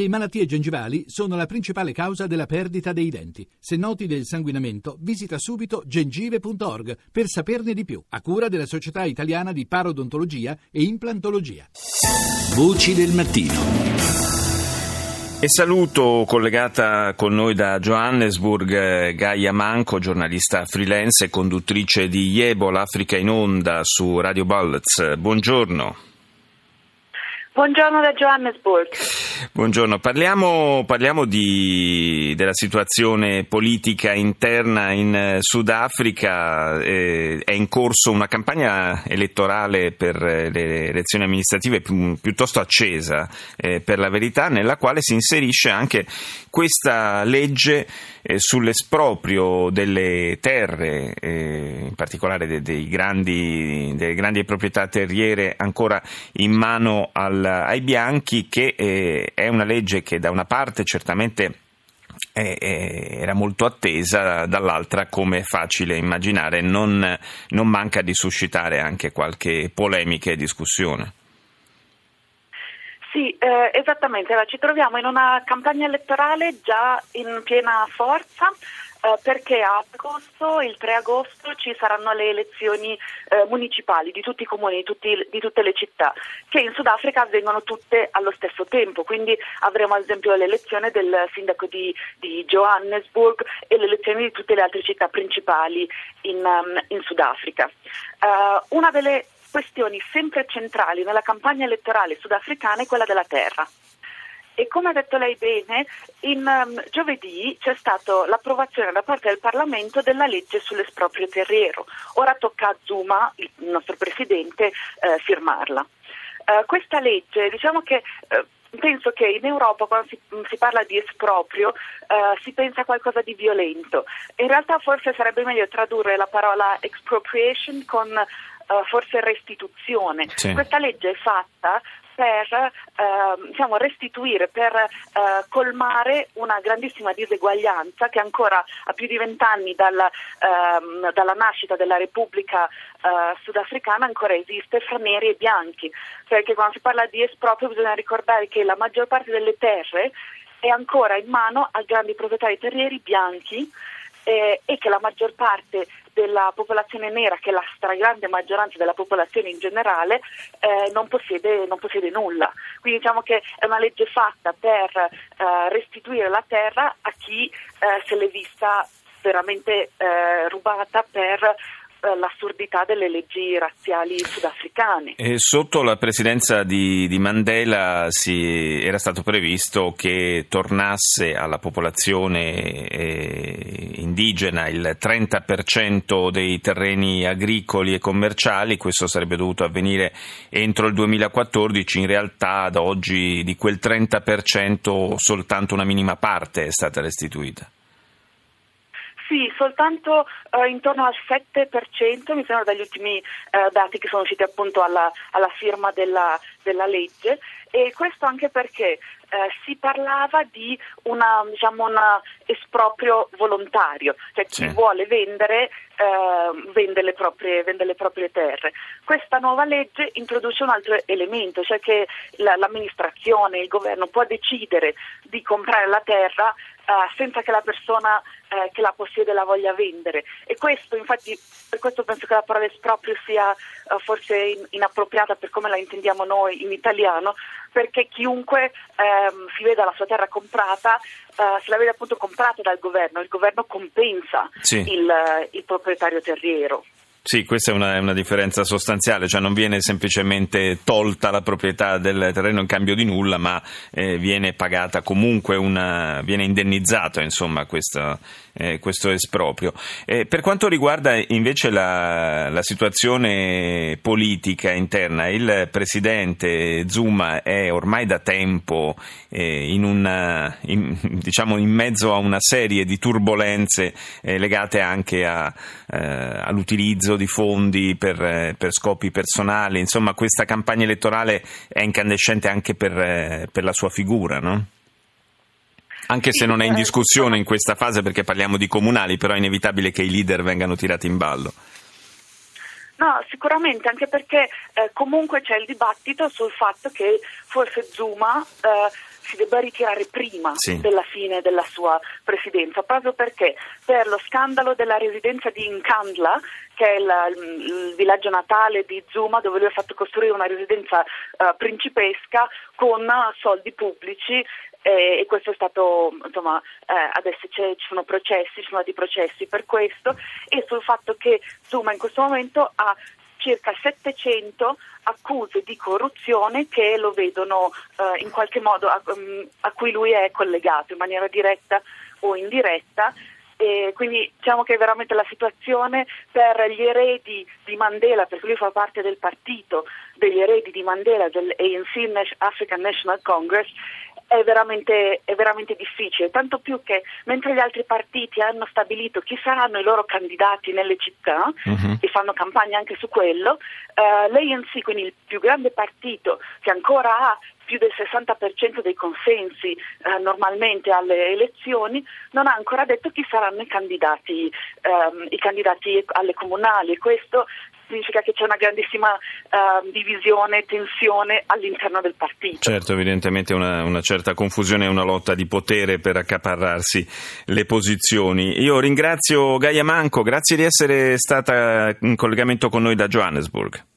Le malattie gengivali sono la principale causa della perdita dei denti. Se noti del sanguinamento, visita subito gengive.org per saperne di più, a cura della Società Italiana di Parodontologia e Implantologia. Voci del mattino. E saluto collegata con noi da Johannesburg Gaia Manco, giornalista freelance e conduttrice di Yebo, l'Africa in onda su Radio Bullets. Buongiorno. Buongiorno da Johannesburg. Buongiorno, parliamo, parliamo di, della situazione politica interna in Sudafrica. Eh, è in corso una campagna elettorale per le elezioni amministrative pi, piuttosto accesa, eh, per la verità, nella quale si inserisce anche questa legge eh, sull'esproprio delle terre, eh, in particolare dei, dei grandi, delle grandi proprietà terriere ancora in mano al, ai bianchi, che eh, è una legge che da una parte certamente era molto attesa, dall'altra, come è facile immaginare, non, non manca di suscitare anche qualche polemica e discussione. Sì, eh, esattamente, allora, ci troviamo in una campagna elettorale già in piena forza. Eh, perché a agosto, il 3 agosto, ci saranno le elezioni eh, municipali di tutti i comuni, di, tutti, di, tutte le città, che in Sudafrica avvengono tutte allo stesso tempo. Quindi avremo ad esempio l'elezione del sindaco di, di Johannesburg e l'elezione di tutte le altre città principali in, um, in Sudafrica. Uh, una delle questioni sempre centrali nella campagna elettorale sudafricana è quella della terra. E come ha detto lei bene, in um, giovedì c'è stata l'approvazione da parte del Parlamento della legge sull'esproprio terriero. Ora tocca a Zuma, il nostro Presidente, eh, firmarla. Uh, questa legge, diciamo che uh, penso che in Europa quando si, si parla di esproprio uh, si pensa a qualcosa di violento. In realtà forse sarebbe meglio tradurre la parola expropriation con uh, forse restituzione. Sì. Questa legge è fatta per uh, diciamo, restituire, per uh, colmare una grandissima diseguaglianza che ancora a più di vent'anni dalla, uh, dalla, nascita della Repubblica eh, sudafricana ancora esiste fra neri e bianchi, perché quando si parla di esproprio bisogna ricordare che la maggior parte delle terre è ancora in mano a grandi proprietari terrieri bianchi eh, e che la maggior parte della popolazione nera, che è la stragrande maggioranza della popolazione in generale, eh, non, possiede, non, possiede, nulla. Quindi diciamo che è una legge fatta per eh, restituire la terra a chi eh, se l'è vista veramente eh, rubata per l'assurdità delle leggi razziali sudafricane. E sotto la presidenza di, di Mandela si, era stato previsto che tornasse alla popolazione eh, indigena il 30% dei terreni agricoli e commerciali, questo sarebbe dovuto avvenire entro il 2014, in realtà ad oggi di quel 30% soltanto una minima parte è stata restituita. Sì, soltanto eh, intorno al 7%, mi sembra dagli ultimi eh, dati che sono usciti appunto alla, alla firma della, della, legge e questo anche perché eh, si parlava di una, diciamo, esproprio volontario, cioè chi sì. vuole vendere eh, vende le, proprie, vende, le proprie, terre. Questa nuova legge introduce un altro elemento, cioè che la, l'amministrazione, il governo può decidere di comprare la terra Uh, senza che la persona uh, che la possiede la voglia vendere. E questo, infatti, per questo penso che la parola esproprio sia uh, forse in, inappropriata per come la intendiamo noi in italiano, perché chiunque um, si veda la sua terra comprata, se la vede appunto comprata dal governo, il governo compensa sì. il, il proprietario terriero. Sì, questa è una, una, differenza sostanziale, cioè non viene semplicemente tolta la proprietà del terreno in cambio di nulla, ma eh, viene pagata comunque una, viene indennizzato insomma questo, eh, questo esproprio. Eh, per quanto riguarda invece la, la, situazione politica interna, il presidente Zuma è ormai da tempo eh, in, una, in, diciamo in mezzo a una serie di turbulenze eh, legate anche a, eh, all'utilizzo di fondi per, per, scopi personali. Insomma, questa campagna elettorale è incandescente anche per, per la sua figura, no? Anche se non è in discussione in questa fase perché parliamo di comunali, però è inevitabile che i leader vengano tirati in ballo. No, sicuramente, anche perché eh, comunque c'è il dibattito sul fatto che forse Zuma eh, si debba ritirare prima Sì. della fine della sua presidenza, proprio perché per lo scandalo della residenza di Nkandla, che è la- il, il villaggio natale di Zuma, dove lui ha fatto costruire una residenza eh, principesca con soldi pubblici eh, e questo è stato, insomma, eh, adesso ci sono processi, ci sono dei processi per questo e sul fatto che Zuma in questo momento ha circa 700 accuse di corruzione che lo vedono eh, in qualche modo a, mm, a cui lui è collegato in maniera diretta o indiretta. E quindi diciamo che veramente la situazione per gli eredi di Mandela, perché lui fa parte del partito degli eredi di Mandela, del ANC Nas- African National Congress, è veramente, è veramente difficile, tanto più che mentre gli altri partiti hanno stabilito chi saranno i loro candidati nelle città Mhm. e fanno campagna anche su quello, eh, l'ANC, quindi il più grande partito che ancora ha più del 60% dei consensi eh, normalmente alle elezioni, non ha ancora detto chi saranno i candidati, ehm, i candidati alle comunali e questo significa che c'è una grandissima ehm, divisione, tensione all'interno del partito. Certo, evidentemente una, una certa confusione e una lotta di potere per accaparrarsi le posizioni. Io ringrazio Gaia Manco, grazie di essere stata in collegamento con noi da Johannesburg.